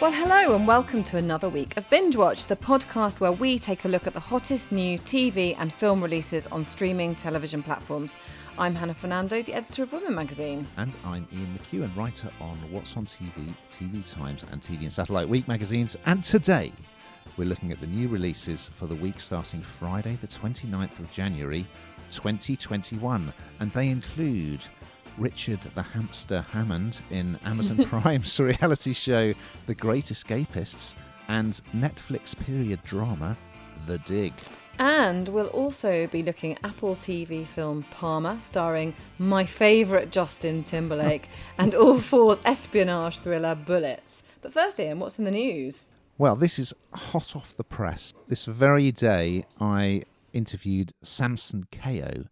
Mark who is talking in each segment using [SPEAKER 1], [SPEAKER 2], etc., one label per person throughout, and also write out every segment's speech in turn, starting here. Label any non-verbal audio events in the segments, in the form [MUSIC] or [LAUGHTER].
[SPEAKER 1] Well, hello and welcome to another week of Binge Watch, the podcast where we take a look at the hottest new TV and film releases on streaming television platforms. I'm Hannah Fernando, the editor of Women magazine.
[SPEAKER 2] And I'm Ian McEwan, writer on What's on TV, TV Times, and TV and Satellite Week magazines. And today, we're looking at the new releases for the week starting Friday, the 29th of January 2021. And they include Richard the Hamster Hammond in [LAUGHS] Amazon Prime's reality show The Great Escapists and Netflix period drama The Dig.
[SPEAKER 1] And we'll also be looking at Apple TV film Palmer, starring my favourite Justin Timberlake, [LAUGHS] and All Four's espionage thriller Bullets. But first, Ian, what's in the news?
[SPEAKER 2] Well, this is hot off the press. This very day, I interviewed Samson Kayo,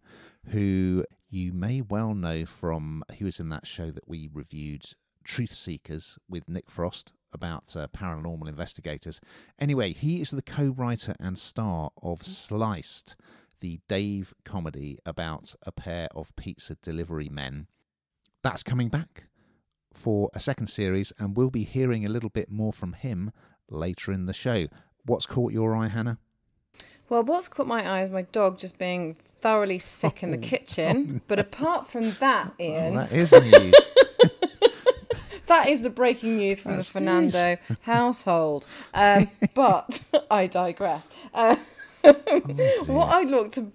[SPEAKER 2] who you may well know from, he was in that show that we reviewed, Truth Seekers, with Nick Frost about uh, paranormal investigators. Anyway, he is the co writer and star of Sliced, the Dave comedy about a pair of pizza delivery men. That's coming back for a second series, and we'll be hearing a little bit more from him later in the show. What's caught your eye, Hannah?
[SPEAKER 1] Well, what's caught my eye is my dog just being thoroughly sick in the kitchen. But apart from that, Ian,
[SPEAKER 2] Oh, that is news. [LAUGHS]
[SPEAKER 1] that is the breaking news from
[SPEAKER 2] That's
[SPEAKER 1] the Fernando [LAUGHS] household. Um, but [LAUGHS] I digress. Uh, what I'd look to,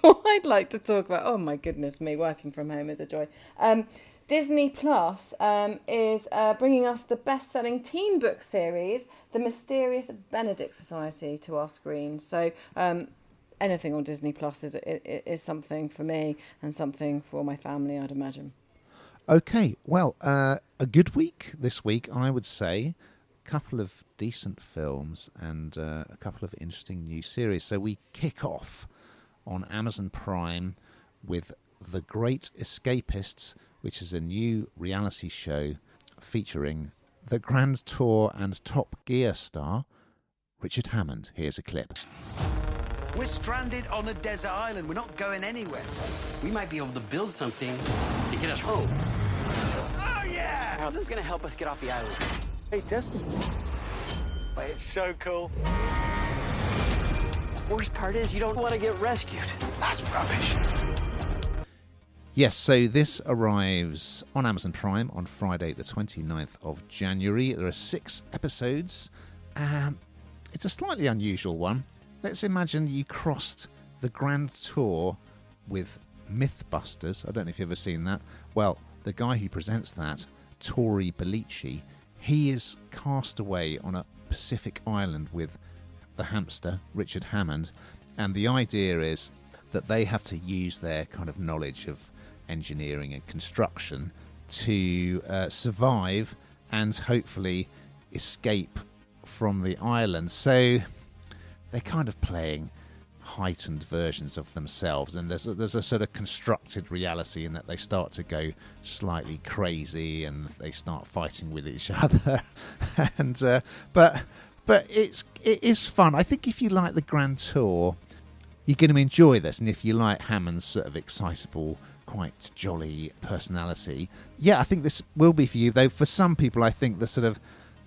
[SPEAKER 1] what I'd like to talk about. Oh my goodness me, working from home is a joy. Um, Disney Plus um, is uh, bringing us the best-selling teen book series, The Mysterious Benedict Society, to our screen. So. Um, Anything on Disney Plus is, is something for me and something for my family, I'd imagine.
[SPEAKER 2] Okay, well, uh, a good week this week, I would say. A couple of decent films and uh, a couple of interesting new series. So we kick off on Amazon Prime with The Great Escapists, which is a new reality show featuring the Grand Tour and Top Gear star Richard Hammond. Here's a clip.
[SPEAKER 3] We're stranded on a desert island. We're not going anywhere.
[SPEAKER 4] We might be able to build something to get us home.
[SPEAKER 3] Oh, yeah!
[SPEAKER 4] How's this gonna help us get off the island?
[SPEAKER 3] It doesn't. But it's so cool.
[SPEAKER 4] Worst part is you don't want to get rescued.
[SPEAKER 3] That's rubbish.
[SPEAKER 2] Yes, so this arrives on Amazon Prime on Friday, the 29th of January. There are six episodes. Um, it's a slightly unusual one. Let's imagine you crossed the Grand Tour with Mythbusters. I don't know if you've ever seen that. Well, the guy who presents that, Tory Belleci, he is cast away on a Pacific island with the hamster, Richard Hammond. And the idea is that they have to use their kind of knowledge of engineering and construction to uh, survive and hopefully escape from the island. So they're kind of playing heightened versions of themselves, and there's a, there's a sort of constructed reality in that they start to go slightly crazy and they start fighting with each [LAUGHS] other, and uh, but but it's it is fun. I think if you like the Grand Tour, you're going to enjoy this, and if you like Hammond's sort of excitable. Quite jolly personality. Yeah, I think this will be for you. Though for some people, I think the sort of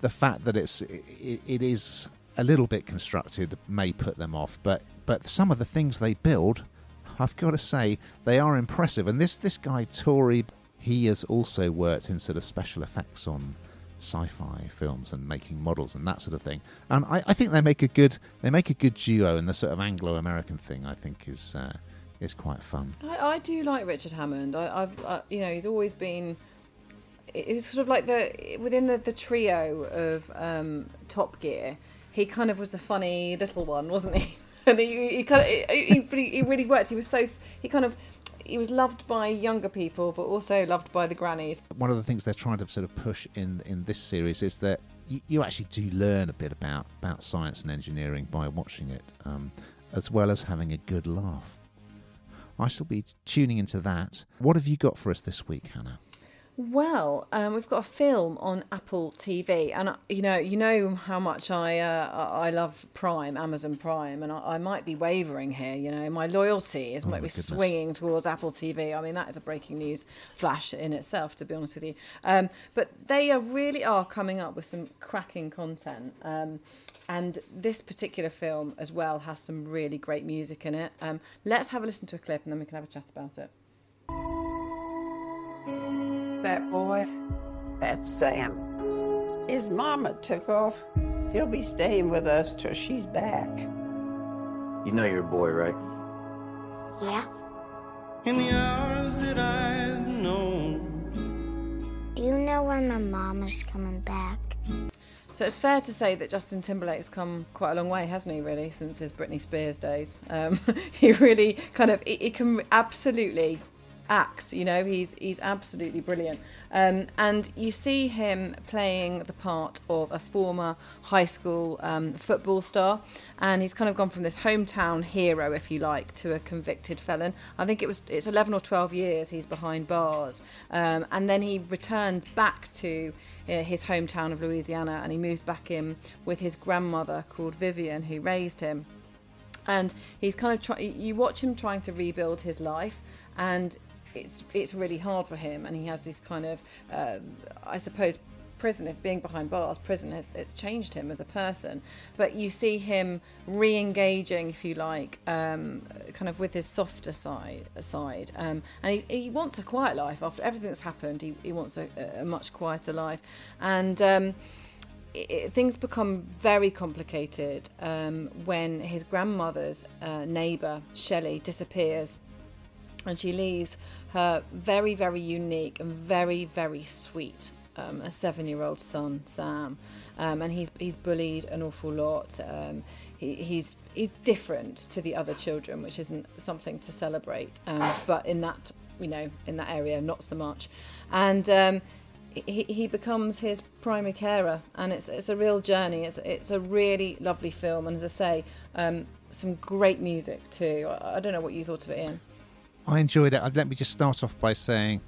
[SPEAKER 2] the fact that it's it, it is a little bit constructed may put them off, but but some of the things they build, I've got to say, they are impressive. And this this guy Tory, he has also worked in sort of special effects on sci-fi films and making models and that sort of thing. And I, I think they make a good they make a good duo, and the sort of Anglo-American thing I think is uh, is quite fun.
[SPEAKER 1] I, I do like Richard Hammond. I, I've, uh, you know, he's always been. It was sort of like the within the, the trio of um, Top Gear. He kind of was the funny little one, wasn't he? [LAUGHS] And he, he kind of, he, he, really worked. He was so he kind of he was loved by younger people, but also loved by the grannies.
[SPEAKER 2] One of the things they're trying to sort of push in in this series is that you, you actually do learn a bit about about science and engineering by watching it, um, as well as having a good laugh. I shall be tuning into that. What have you got for us this week, Hannah?
[SPEAKER 1] Well, um, we've got a film on Apple TV, and you know, you know how much I uh, I love Prime, Amazon Prime, and I, I might be wavering here. You know, my loyalty is
[SPEAKER 2] Oh
[SPEAKER 1] might be
[SPEAKER 2] goodness.
[SPEAKER 1] swinging towards Apple TV. I mean, that is a breaking news flash in itself, to be honest with you. Um, but they are really are coming up with some cracking content. Um, and this particular film as well has some really great music in it. Um, let's have a listen to a clip and then we can have a chat about it.
[SPEAKER 5] That boy, that's Sam. His mama took off. He'll be staying with us till she's back.
[SPEAKER 6] You know your boy, right?
[SPEAKER 7] Yeah.
[SPEAKER 8] In the hours that I've known.
[SPEAKER 7] Do you know when my mama's coming back?
[SPEAKER 1] So it's fair to say that Justin Timberlake's come quite a long way, hasn't he? Really, since his Britney Spears days. Um, [LAUGHS] he really kind of he, he can absolutely act. You know, he's he's absolutely brilliant. Um, and you see him playing the part of a former high school um, football star, and he's kind of gone from this hometown hero, if you like, to a convicted felon. I think it was it's eleven or twelve years he's behind bars, um, and then he returns back to uh, his hometown of Louisiana, and he moves back in with his grandmother called Vivian, who raised him. And he's kind of try- you watch him trying to rebuild his life, and it's it's really hard for him. And he has this kind of, uh, I suppose, prison. If being behind bars, prison has it's changed him as a person. But you see him re-engaging, if you like, um, kind of with his softer side. Side, um, and he, he wants a quiet life after everything that's happened. He, he wants a, a much quieter life, and. Um, it- things become very complicated um, when his grandmother's uh, neighbour Shelley disappears, and she leaves her very, very unique and very, very sweet um, a seven-year-old son Sam, um, and he's he's bullied an awful lot. Um, he, he's he's different to the other children, which isn't something to celebrate. Um, but in that you know in that area, not so much, and. Um, he, he becomes his primary carer, and it's it's a real journey. It's it's a really lovely film, and as I say, um, some great music too. I, I don't know what you thought of it, Ian.
[SPEAKER 2] I enjoyed it. Let me just start off by saying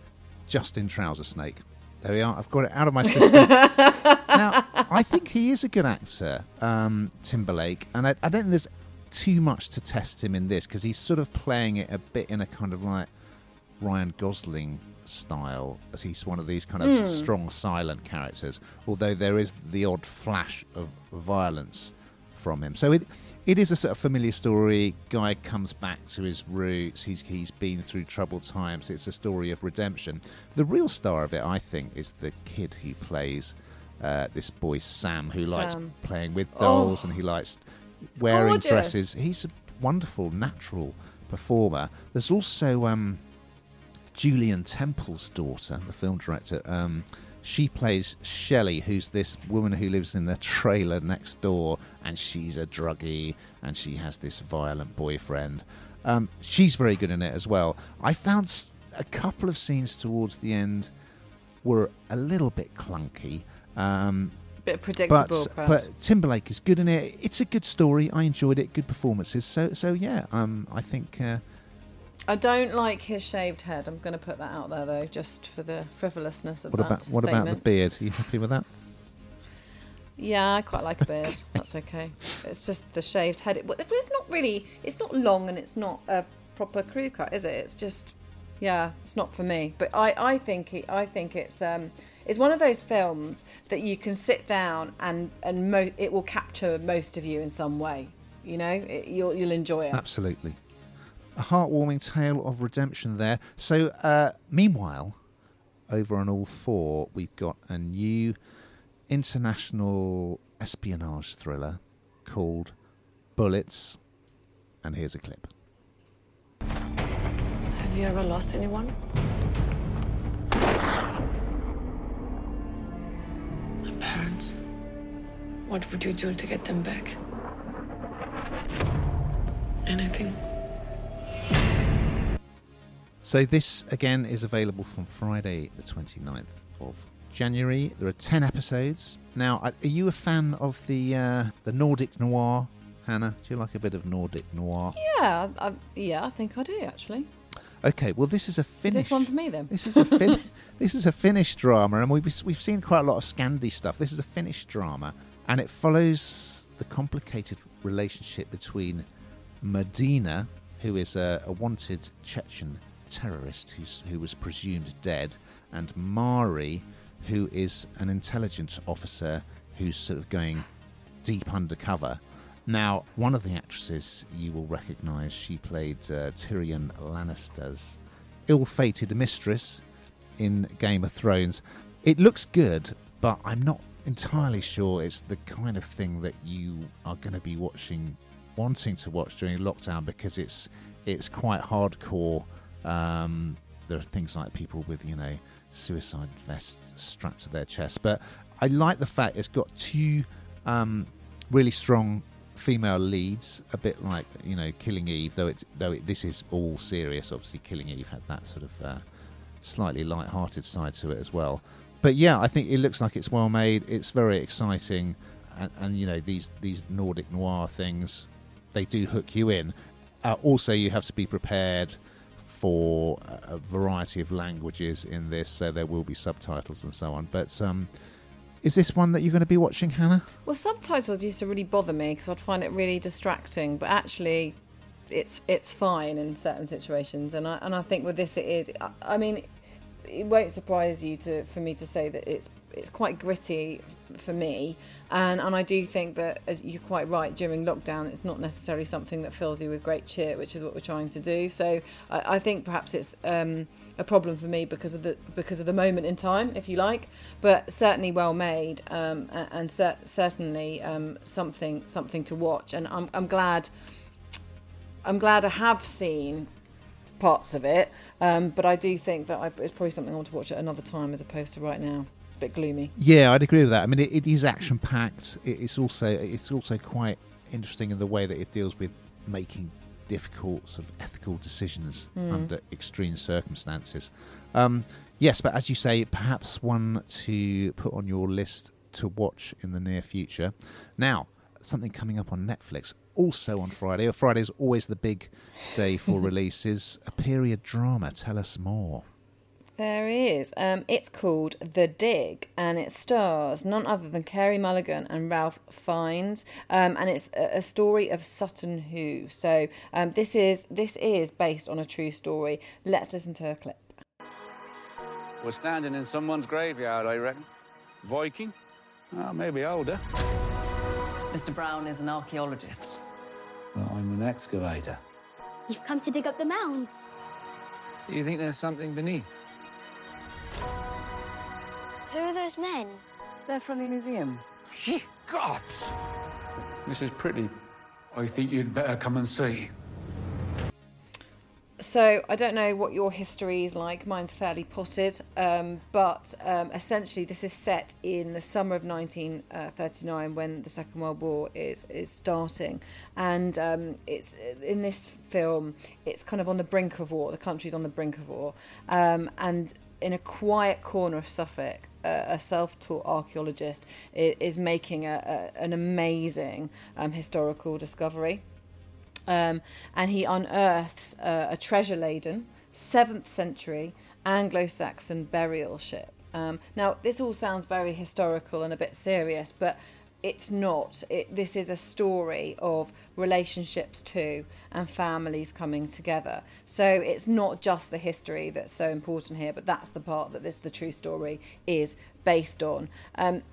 [SPEAKER 2] Justin Trouser Snake. There we are. I've got it out of my system. [LAUGHS] now, I think he is a good actor, um, Timberlake, and I, I don't think there's too much to test him in this because he's sort of playing it a bit in a kind of like Ryan Gosling style, as he's one of these kind of strong silent characters. Although there is the odd flash of violence from him, so it it is a sort of familiar story. Guy comes back to his roots. He's he's been through troubled times. It's a story of redemption. The real star of it, I think, is the kid who plays uh, this boy Sam, who likes playing with dolls
[SPEAKER 1] Oh.
[SPEAKER 2] and he likes wearing
[SPEAKER 1] gorgeous.
[SPEAKER 2] dresses. He's a wonderful natural performer. There's also um, Julien Temple's daughter, the film director. Um, she plays Shelley, who's this woman who lives in the trailer next door, and she's a druggie, and she has this violent boyfriend. Um, she's very good in it as well. I found a couple of scenes towards the end were a little bit clunky. Um,
[SPEAKER 1] Bit predictable,
[SPEAKER 2] but but Timberlake is good in it. It's a good story. I enjoyed it. Good performances. So so yeah. Um, I think uh,
[SPEAKER 1] I don't like his shaved head. I'm going to put that out there though, just for the frivolousness of
[SPEAKER 2] what
[SPEAKER 1] that
[SPEAKER 2] about what
[SPEAKER 1] statement.
[SPEAKER 2] about the beard? Are you happy with that?
[SPEAKER 1] Yeah, I quite like a beard. [LAUGHS] That's okay. It's just the shaved head. It, it's not really. It's not long and it's not a proper crew cut, is it? It's just, yeah, it's not for me. But I, I think, it, I think it's, um, it's one of those films that you can sit down and and mo- it will capture most of you in some way. You know, it, you'll you'll enjoy it.
[SPEAKER 2] Absolutely. A heartwarming tale of redemption there. So uh, meanwhile, over on all four, we've got a new international espionage thriller called Bullets, and here's a clip.
[SPEAKER 9] Have you ever lost anyone? My parents. What would you do to get them back? Anything.
[SPEAKER 2] So this again is available from Friday the 29th of January. There are 10 episodes. Now, are you a fan of the uh, the Nordic noir, Hannah? Do you like a bit of Nordic noir?
[SPEAKER 1] Yeah, I, yeah, I think I do actually.
[SPEAKER 2] Okay, well, this is a
[SPEAKER 1] Is
[SPEAKER 2] Finnish.
[SPEAKER 1] this one for me then?
[SPEAKER 2] This is a fin- [LAUGHS] this is a Finnish drama, and we've we've seen quite a lot of Scandi stuff. This is a Finnish drama, and it follows the complicated relationship between Medina, who is a, a wanted Chechen terrorist who was presumed dead, and Mari, who is an intelligence officer who's sort of going deep undercover. Now, one of the actresses you will recognise, she played uh, Tyrion Lannister's ill-fated mistress in Game of Thrones. It looks good, but I'm not entirely sure it's the kind of thing that you are going to be watching, wanting to watch during lockdown because it's it's quite hardcore. Um, there are things like people with you know suicide vests strapped to their chest, but I like the fact it's got two um, really strong female leads, a bit like you know Killing Eve, though it's though it, this is all serious. Obviously, Killing Eve had that sort of uh, slightly light-hearted side to it as well. But yeah, I think it looks like it's well made. It's very exciting, and, and you know these these Nordic noir things, they do hook you in. Uh, also, you have to be prepared for a variety of languages in this, so there will be subtitles and so on. But um, is this one that you're going to be watching, Hannah?
[SPEAKER 1] Well, subtitles used to really bother me because I'd find it really distracting. But actually, it's it's fine in certain situations, and I and I think with this it is. I, I mean, it won't surprise you to for me to say that it's it's quite gritty for me, and and I do think that as you're quite right during lockdown, it's not necessarily something that fills you with great cheer, which is what we're trying to do. So I, I think perhaps it's. Um, a problem for me because of the because of the moment in time, if you like, but certainly well made um, and cer- certainly um, something something to watch. And I'm I'm glad I'm glad I have seen parts of it, um, but I do think that I, it's probably something I want to watch at another time as opposed to right now. Bit gloomy.
[SPEAKER 2] Yeah, I'd agree with that. I mean, it, it is action packed. It, it's also it's also quite interesting in the way that it deals with making difficult sort of ethical decisions
[SPEAKER 1] Mm.
[SPEAKER 2] under extreme circumstances. Um, yes, but as you say, perhaps one to put on your list to watch in the near future. Now, something coming up on Netflix. Also on Friday. Friday is always the big day for [LAUGHS] releases. A period drama. Tell us more.
[SPEAKER 1] There is. Um, it's called The Dig, and it stars none other than Carey Mulligan and Ralph Fiennes, um, and it's a, a story of Sutton Hoo. So um, this is this is based on a true story. Let's listen to a clip.
[SPEAKER 10] We're standing in someone's graveyard, I reckon. Viking? Oh, maybe older.
[SPEAKER 11] Mr. Brown is an archaeologist.
[SPEAKER 10] Well, I'm an excavator.
[SPEAKER 7] You've come to dig up the mounds.
[SPEAKER 10] So you think there's something beneath?
[SPEAKER 7] Who are those men?
[SPEAKER 11] They're from the museum.
[SPEAKER 10] Ye Gods! Mrs. Pretty, I think you'd better come and see.
[SPEAKER 1] So I don't know what your history is like. Mine's fairly potted, um, but um, essentially this is set in the summer of 1939 when the Second World War is is starting, and um, it's in this film. It's kind of on the brink of war. The country's on the brink of war, um, and in a quiet corner of Suffolk, uh, a self-taught archaeologist i- is making a, a, an amazing um, historical discovery um, and he unearths uh, a treasure laden 7th century Anglo Saxon burial ship. Um, now, this all sounds very historical and a bit serious, but it's not. It, this is a story of relationships too and families coming together. So it's not just the history that's so important here, but that's the part that this the true story is based on. Um,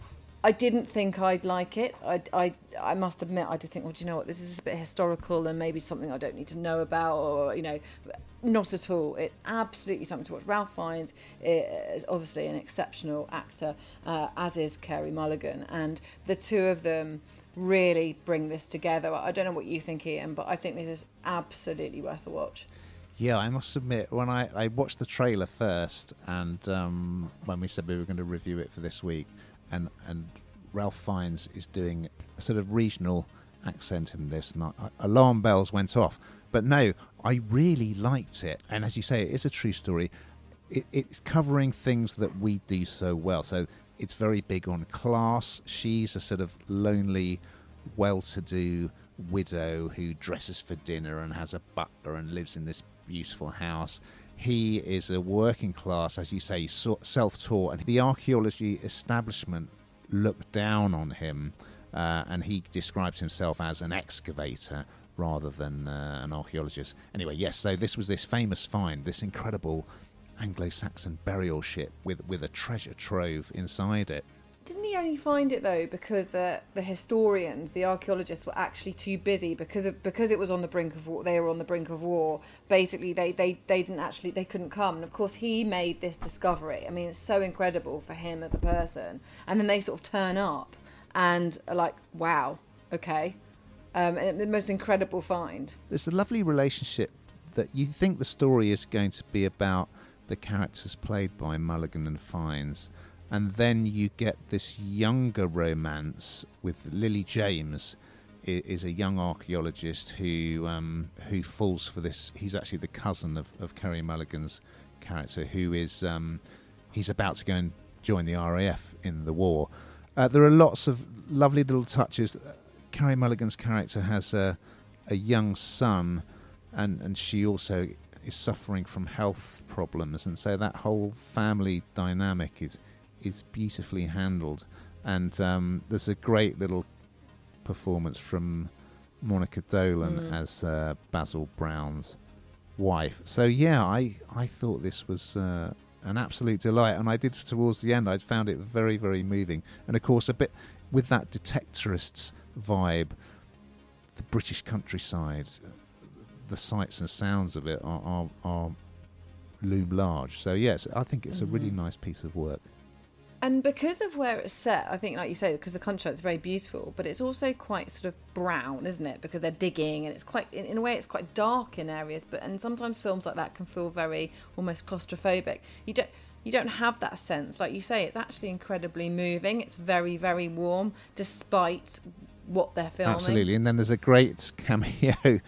[SPEAKER 1] I didn't think I'd like it. I, I, I must admit, I did think, well, do you know what? This is a bit historical and maybe something I don't need to know about, or you know, not at all. It absolutely something to watch. Ralph Fiennes is obviously an exceptional actor, uh, as is Carey Mulligan, and the two of them really bring this together. I don't know what you think, Ian, but I think this is absolutely worth a watch.
[SPEAKER 2] Yeah, I must admit, when I, I watched the trailer first, and um, when we said we were going to review it for this week, and and Ralph Fiennes is doing a sort of regional accent in this, and I, alarm bells went off. But no, I really liked it, and as you say, it is a true story. It, it's covering things that we do so well. So it's very big on class. She's a sort of lonely, well-to-do widow who dresses for dinner and has a butler and lives in this beautiful house. He is a working class, as you say, self-taught, and the archaeology establishment look down on him, uh, and he describes himself as an excavator rather than uh, an archaeologist. Anyway, yes. So this was this famous find, this incredible Anglo-Saxon burial ship with with a treasure trove inside it.
[SPEAKER 1] Didn't he only find it though because the the historians, the archaeologists were actually too busy because of because it was on the brink of war. They were on the brink of war. Basically, they they they didn't actually they couldn't come. And of course, he made this discovery. I mean, it's so incredible for him as a person. And then they sort of turn up and are like, wow, okay, um, and the most incredible find.
[SPEAKER 2] There's a lovely relationship that you think the story is going to be about the characters played by Mulligan and Fiennes, and then you get this younger romance with Lily James. Is a young archaeologist who um, who falls for this. He's actually the cousin of, of Carey Mulligan's character, who is um, he's about to go and join the RAF in the war. Uh, there are lots of lovely little touches. Uh, Carey Mulligan's character has a, a young son, and, and she also is suffering from health problems, and so that whole family dynamic is is beautifully handled. And um, there's a great little performance from Monica Dolan
[SPEAKER 1] Mm.
[SPEAKER 2] as uh, Basil Brown's wife. So yeah, I I thought this was uh, an absolute delight, and I did towards the end. I found it very very moving, and of course a bit with that detectorists vibe, the British countryside, the sights and sounds of it are are, are loom large. So yes, I think it's a really
[SPEAKER 1] Mhm.
[SPEAKER 2] nice piece of work.
[SPEAKER 1] And because of where it's set, I think, like you say, because the countryside is very beautiful, but it's also quite sort of brown, isn't it? Because they're digging, and it's quite, in, in a way, it's quite dark in areas. But and sometimes films like that can feel very almost claustrophobic. You don't, you don't have that sense, like you say. It's actually incredibly moving. It's very, very warm, despite what they're filming.
[SPEAKER 2] Absolutely. And then there's a great cameo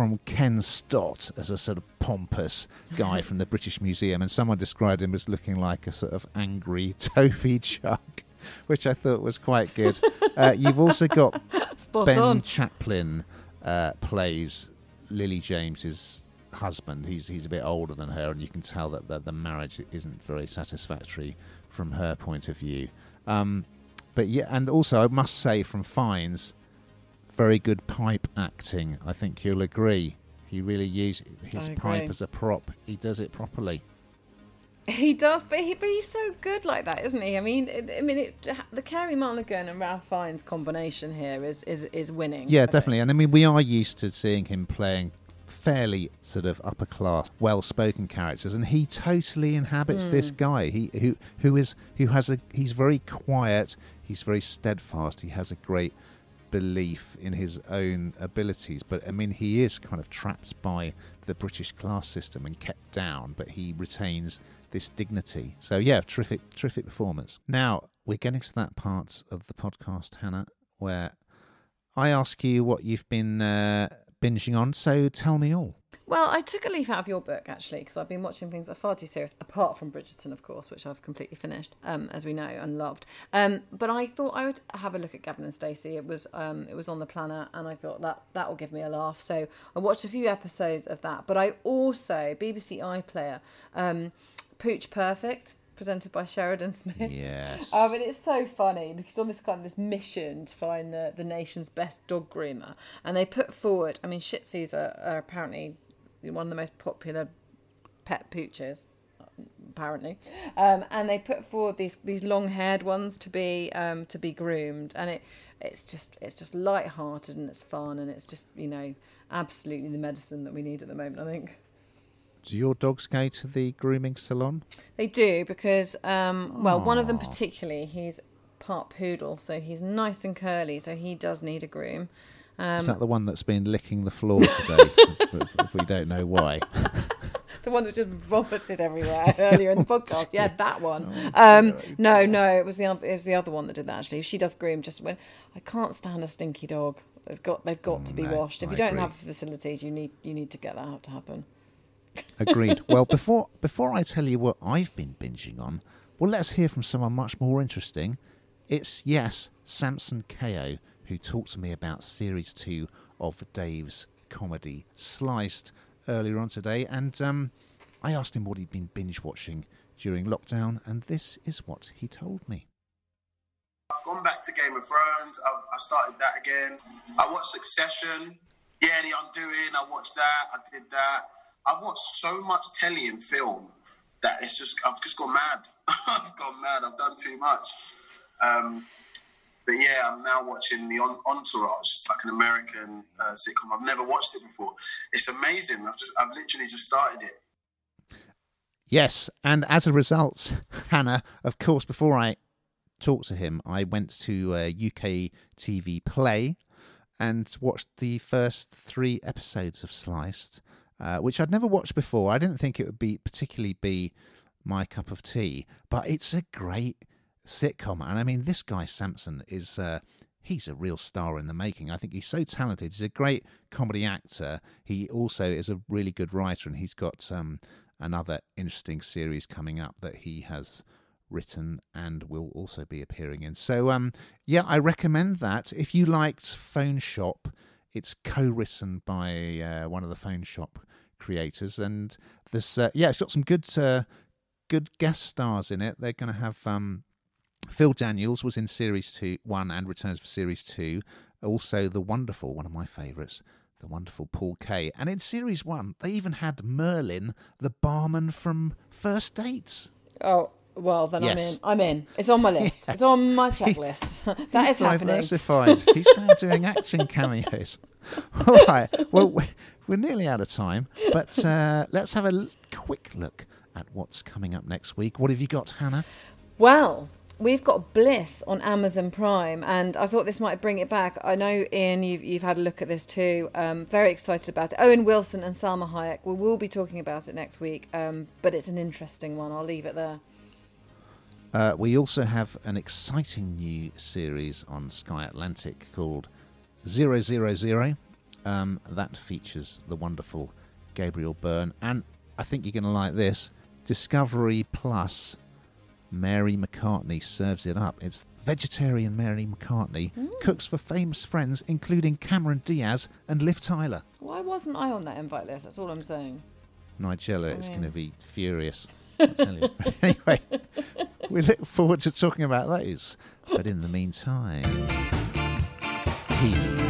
[SPEAKER 2] from Ken Stott as a sort of pompous guy [LAUGHS] from the British Museum. And someone described him as looking like a sort of angry [LAUGHS] Toby jug, which I thought was quite good. [LAUGHS] uh, you've also got
[SPEAKER 1] Spot
[SPEAKER 2] Ben
[SPEAKER 1] on.
[SPEAKER 2] Chaplin uh, plays Lily James's husband. He's he's a bit older than her, and you can tell that the, the marriage isn't very satisfactory from her point of view. Um, but yeah, and also I must say from Fiennes, very good pipe acting. I think you'll agree. He really uses his pipe as a prop. He does it properly. [LAUGHS]
[SPEAKER 1] He does, but, he, but he's so good like that, isn't he? I mean, it, I mean, it, the Carey Mulligan and Ralph Fiennes combination here is is, is winning.
[SPEAKER 2] Yeah,
[SPEAKER 1] I think.
[SPEAKER 2] definitely. And I mean, we are used to seeing him playing fairly sort of upper class, well spoken characters, and he totally inhabits this
[SPEAKER 1] Mm.
[SPEAKER 2] guy. He who who is who has a he's very quiet. He's very steadfast. He has a great belief in his own abilities. But I mean, he is kind of trapped by the British class system and kept down, but he retains this dignity. So yeah, terrific, terrific performance. Now we're getting to that part of the podcast, Hannah, where I ask you what you've been uh, binging on. So tell me all.
[SPEAKER 1] Well, I took a leaf out of your book actually because I've been watching things that are far too serious, apart from Bridgerton, of course, which I've completely finished, um, as we know and loved. Um, but I thought I would have a look at Gavin and Stacey. It was um, it was on the planner, and I thought that that will give me a laugh. So I watched a few episodes of that. But I also BBC iPlayer, um, Pooch Perfect, presented by Sheridan Smith.
[SPEAKER 2] Yes. [LAUGHS]
[SPEAKER 1] Um, and it's so funny because on this kind of this mission to find the, the nation's best dog groomer, and they put forward. I mean, Shih Tzus are, are apparently one of the most popular pet pooches, apparently. Um, and they put forward these these long haired ones to be um, to be groomed, and it it's just it's just light-hearted and it's fun and it's just you know absolutely the medicine that we need at the moment. I think.
[SPEAKER 2] Do your dogs go to the grooming salon?
[SPEAKER 1] They do because, um, well, one of them particularly, he's part poodle, so he's nice and curly, so he does need a groom. Um,
[SPEAKER 2] Is that the one that's been licking the floor today? if, we don't know why. [LAUGHS]
[SPEAKER 1] the one that just vomited everywhere earlier in the [LAUGHS] podcast? Yeah, that one. Um, no, no, it was the other, it was the other one that did that. Actually, she does groom just when I can't stand a stinky dog. It's got they've got to be
[SPEAKER 2] no,
[SPEAKER 1] washed. If
[SPEAKER 2] I
[SPEAKER 1] you don't
[SPEAKER 2] agree.
[SPEAKER 1] have facilities, you need you need to get that out to happen.
[SPEAKER 2] Agreed. [LAUGHS] well, before before I tell you what I've been binging on, well, let's hear from someone much more interesting. It's yes, Samson Kayo, who talked to me about series two of Dave's comedy Sliced earlier on today, and um, I asked him what he'd been binge watching during lockdown, and this is what he told me.
[SPEAKER 12] I've gone back to Game of Thrones. I've, I started that again. I watched Succession. Yeah, The Undoing. I watched that. I did that. I've watched so much telly and film that it's just I've just gone mad. [LAUGHS] I've gone mad. I've done too much. Um, but yeah, I'm now watching the Entourage. It's like an American uh, sitcom. I've never watched it before. It's amazing. I've just I've literally just started it.
[SPEAKER 2] Yes, and as a result, Hannah, of course, before I talked to him, I went to uh, UK TV Play and watched the first three episodes of Sliced, uh, which I'd never watched before. I didn't think it would be particularly be my cup of tea, but it's a great sitcom. And I mean, this guy Samson is. Uh, he's a real star in the making. I think he's so talented. He's a great comedy actor. He also is a really good writer, and he's got um, another interesting series coming up that he has written and will also be appearing in. So, um, yeah, I recommend that. If you liked Phone Shop, it's co-written by uh, one of the Phone Shop creators, and this, uh, yeah, it's got some good, uh, good guest stars in it. They're going to have um, Phil Daniels was in series two, one, and returns for series two. Also, the wonderful, one of my favourites, the wonderful Paul Kaye. And in series one, they even had Merlin, the barman from First Dates.
[SPEAKER 1] Oh, well, then
[SPEAKER 2] Yes.
[SPEAKER 1] I'm in. I'm in. It's on my list. It's on my [LAUGHS] checklist. [LAUGHS] that
[SPEAKER 2] He's
[SPEAKER 1] is happening.
[SPEAKER 2] diversified. He's now [LAUGHS] doing acting cameos. All right. Well, we- we're nearly out of time, but uh, let's have a quick look at what's coming up next week. What have you got, Hannah?
[SPEAKER 1] Well, we've got Bliss on Amazon Prime, and I thought this might bring it back. I know, Ian, you've, you've had a look at this too. Um, very excited about it. Owen Wilson and Salma Hayek. We will be talking about it next week, um, but it's an interesting one. I'll leave it there.
[SPEAKER 2] Uh, we also have an exciting new series on Sky Atlantic called Zero Zero Zero. Um, that features the wonderful Gabriel Byrne, and I think you're going to like this. Discovery Plus. Mary McCartney serves it up. It's vegetarian Mary McCartney mm. cooks for famous friends, including Cameron Diaz and Liv Tyler.
[SPEAKER 1] Why wasn't I on that invite list? That's all I'm saying.
[SPEAKER 2] Nigella is
[SPEAKER 1] mean-
[SPEAKER 2] going to be furious. [LAUGHS] I tell you. [LAUGHS] anyway, we look forward to talking about those. But in the meantime, keep